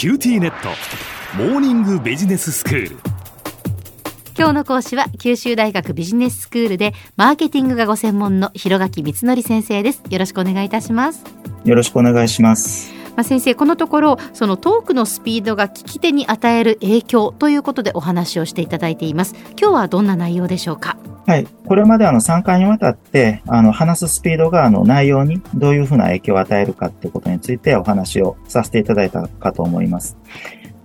キューティーネット。モーニングビジネススクール。今日の講師は九州大学ビジネススクールでマーケティングがご専門の広垣光則先生です。よろしくお願いいたします。よろしくお願いします。まあ、先生このところそのトークのスピードが聞き手に与える影響ということでお話をしていただいています。今日はどんな内容でしょうか？はい。これまであの3回にわたって、あの話すスピードがあの内容にどういうふうな影響を与えるかってことについてお話をさせていただいたかと思います。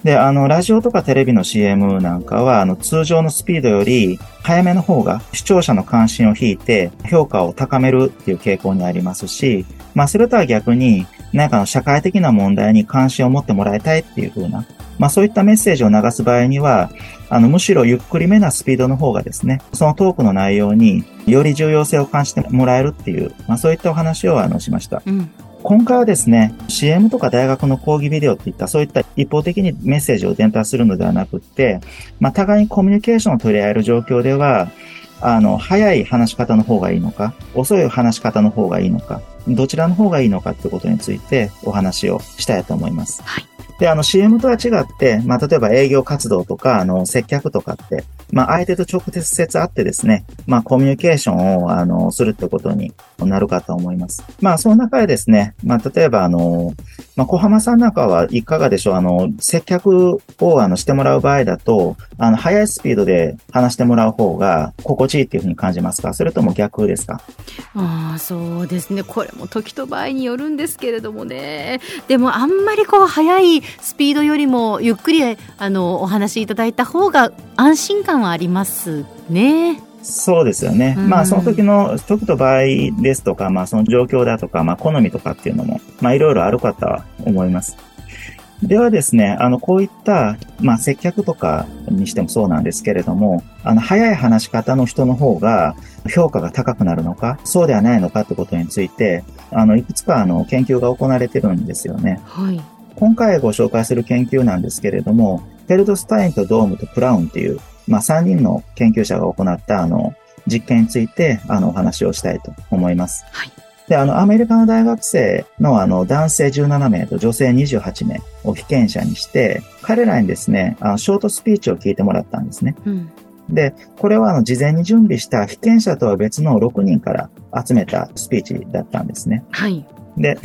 で、あの、ラジオとかテレビの CM なんかは、あの、通常のスピードより、早めの方が視聴者の関心を引いて、評価を高めるっていう傾向にありますし、まあ、それとは逆に、なんかの社会的な問題に関心を持ってもらいたいっていう風な、まあそういったメッセージを流す場合には、あの、むしろゆっくりめなスピードの方がですね、そのトークの内容により重要性を感じてもらえるっていう、まあそういったお話をあのしました。うん今回はですね、CM とか大学の講義ビデオっていったそういった一方的にメッセージを伝達するのではなくって、まあ、互いにコミュニケーションを取り合える状況では、あの、早い話し方の方がいいのか、遅い話し方の方がいいのか、どちらの方がいいのかってことについてお話をしたいと思います。はい。で、あの CM とは違って、まあ、例えば営業活動とか、あの、接客とかって、まあ、相手と直接会ってですね、まあ、コミュニケーションを、あの、するってことになるかと思います。まあ、その中でですね、まあ、例えば、あの、まあ、小浜さんなんかはいかがでしょう？あの、接客を、あの、してもらう場合だと、あの、速いスピードで話してもらう方が心地いいっていうふうに感じますか？それとも逆ですか？ああ、そうですね。これも時と場合によるんですけれどもね。でも、あんまりこう、速いスピードよりも、ゆっくり、あの、お話しいただいた方が安心感はありますね。そうですよね。うん、まあ、その時の、時と場合ですとか、まあ、その状況だとか、まあ、好みとかっていうのも、まあ、いろいろあるかとは思います。ではですね、あの、こういった、まあ、接客とかにしてもそうなんですけれども、あの、早い話し方の人の方が評価が高くなるのか、そうではないのかってことについて、あの、いくつかあの、研究が行われてるんですよね。はい。今回ご紹介する研究なんですけれども、フェルドスタインとドームとプラウンっていう、まあ、3人の研究者が行ったあの、実験について、あの、お話をしたいと思います。はい。で、あの、アメリカの大学生のあの、男性17名と女性28名を被験者にして、彼らにですね、あの、ショートスピーチを聞いてもらったんですね。うん、で、これはあの、事前に準備した被験者とは別の6人から集めたスピーチだったんですね。はい。で、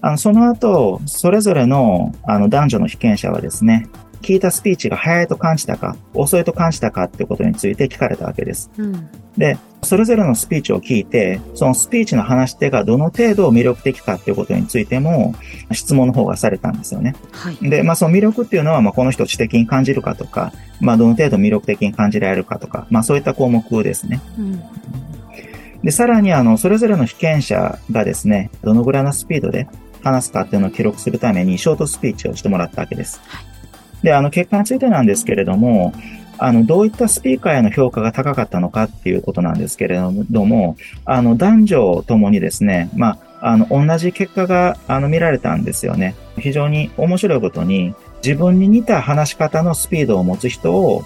あの、その後、それぞれの、あの、男女の被験者はですね、聞いたスピーチが早いと感じたか、遅いと感じたかってことについて聞かれたわけです。うん、で、それぞれのスピーチを聞いて、そのスピーチの話し手がどの程度魅力的かっていうことについても、質問の方がされたんですよね。はい、で、まあその魅力っていうのは、まあこの人知的に感じるかとか、まあどの程度魅力的に感じられるかとか、まあそういった項目ですね。うんで、さらにあの、それぞれの被験者がですね、どのぐらいのスピードで話すかっていうのを記録するためにショートスピーチをしてもらったわけです。はいで、あの、結果についてなんですけれども、あの、どういったスピーカーへの評価が高かったのかっていうことなんですけれども、あの、男女ともにですね、まあ、あの、同じ結果が、あの、見られたんですよね。非常に面白いことに、自分に似た話し方のスピードを持つ人を、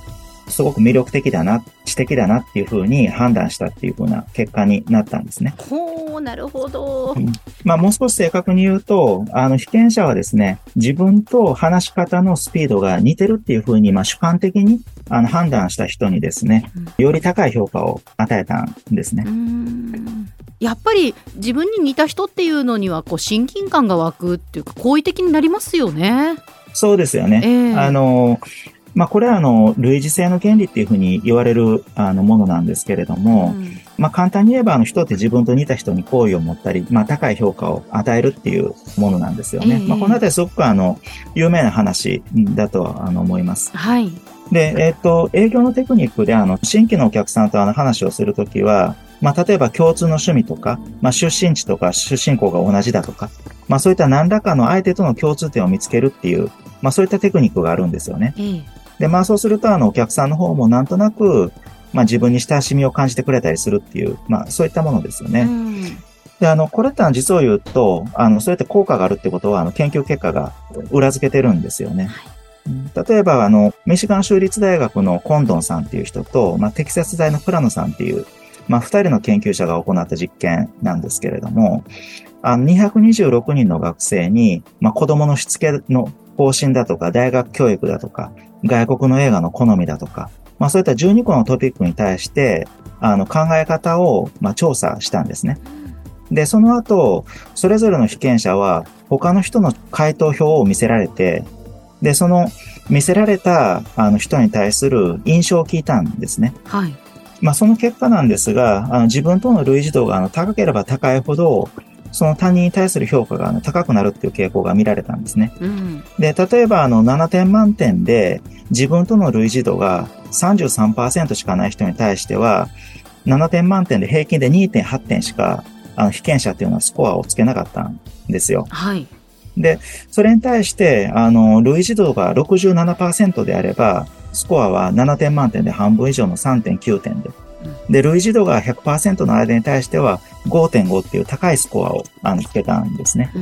すごく魅力的だな、知的だなっていうふうに判断したっていうふうな結果になったんですね。ほう、なるほど。うん、まあもう少し正確に言うと、あの被験者はですね、自分と話し方のスピードが似てるっていうふうに、まあ主観的にあの判断した人にですね、より高い評価を与えたんですね。やっぱり自分に似た人っていうのにはこう親近感が湧くっていうか好意的になりますよね。そうですよね。えー、あの、まあ、これはあの、類似性の原理っていうふうに言われるあのものなんですけれども、うん、まあ、簡単に言えばあの人って自分と似た人に好意を持ったり、まあ、高い評価を与えるっていうものなんですよね。えー、まあ、このあたりすごくあの、有名な話だとあの思います。はい。で、えっ、ー、と、営業のテクニックであの、新規のお客さんとあの話をするときは、まあ、例えば共通の趣味とか、まあ、出身地とか出身校が同じだとか、まあ、そういった何らかの相手との共通点を見つけるっていう、まあ、そういったテクニックがあるんですよね。えーで、まあそうすると、あの、お客さんの方もなんとなく、まあ自分に親しみを感じてくれたりするっていう、まあそういったものですよね。うん、で、あの、これって実を言うと、あの、そうやって効果があるってことは、あの、研究結果が裏付けてるんですよね。例えば、あの、ミシガン州立大学のコンドンさんっていう人と、まあ、テキサス大のプラノさんっていう、まあ、2人の研究者が行った実験なんですけれども、あの、226人の学生に、まあ、子供のしつけの方針だとか、大学教育だとか、外国の映画の好みだとか、まあ、そういった12個のトピックに対して、あの、考え方を、まあ、調査したんですね。で、その後、それぞれの被験者は、他の人の回答表を見せられて、で、その見せられたあの人に対する印象を聞いたんですね。はい。まあ、その結果なんですが、あの自分との類似度があの高ければ高いほど、その他人に対する評価が高くなるっていう傾向が見られたんですね。うん。で、例えばあの7点満点で自分との類似度が33%しかない人に対しては、7点満点で平均で2.8点しかあの被験者っていうのはスコアをつけなかったんですよ。はい。で、それに対して、あの、類似度が67%であれば、スコアは7点満点で半分以上の3.9点で。で、類似度が100%の間に対しては5.5っていう高いスコアをあのつけたんですね。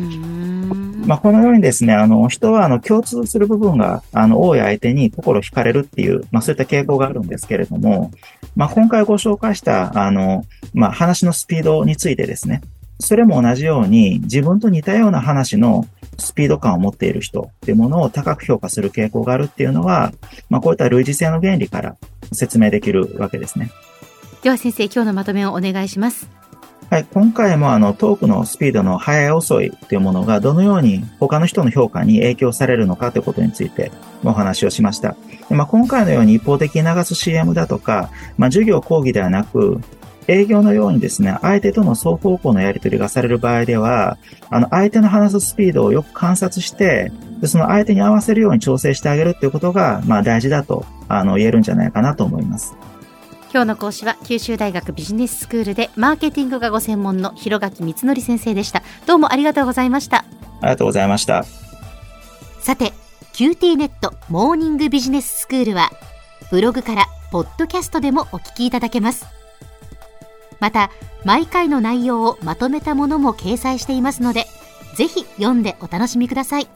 まあ、このようにですね、あの、人はあの共通する部分があの多い相手に心惹かれるっていう、まあ、そういった傾向があるんですけれども、まあ、今回ご紹介したあの、まあ、話のスピードについてですね、それも同じように自分と似たような話のスピード感を持っている人っていうものを高く評価する傾向があるっていうのは、まあ、こういった類似性の原理から説明できるわけですね。では先生、今日のまとめをお願いします。はい、今回もあのトークのスピードの速い遅いというものがどのように他の人の評価に影響されるのかということについてお話をしました。でまあ、今回のように一方的に流す CM だとか、まあ、授業講義ではなく、営業のようにですね、相手との双方向のやり取りがされる場合では、あの、相手の話すスピードをよく観察して、でその相手に合わせるように調整してあげるっていうことが、まあ大事だと、あの、言えるんじゃないかなと思います。今日の講師は九州大学ビジネススクールでマーケティングがご専門の広垣光則先生でした。どうもありがとうございました。ありがとうございました。さて、QT ネットモーニングビジネススクールは、ブログからポッドキャストでもお聞きいただけます。また、毎回の内容をまとめたものも掲載していますので、ぜひ読んでお楽しみください。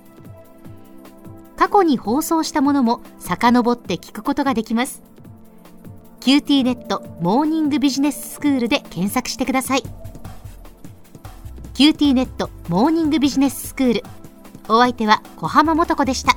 過去に放送したものも遡って聞くことができます。QT ネットモーニングビジネススクールで検索してください。QT ネットモーニングビジネススクール。お相手は小浜もとこでした。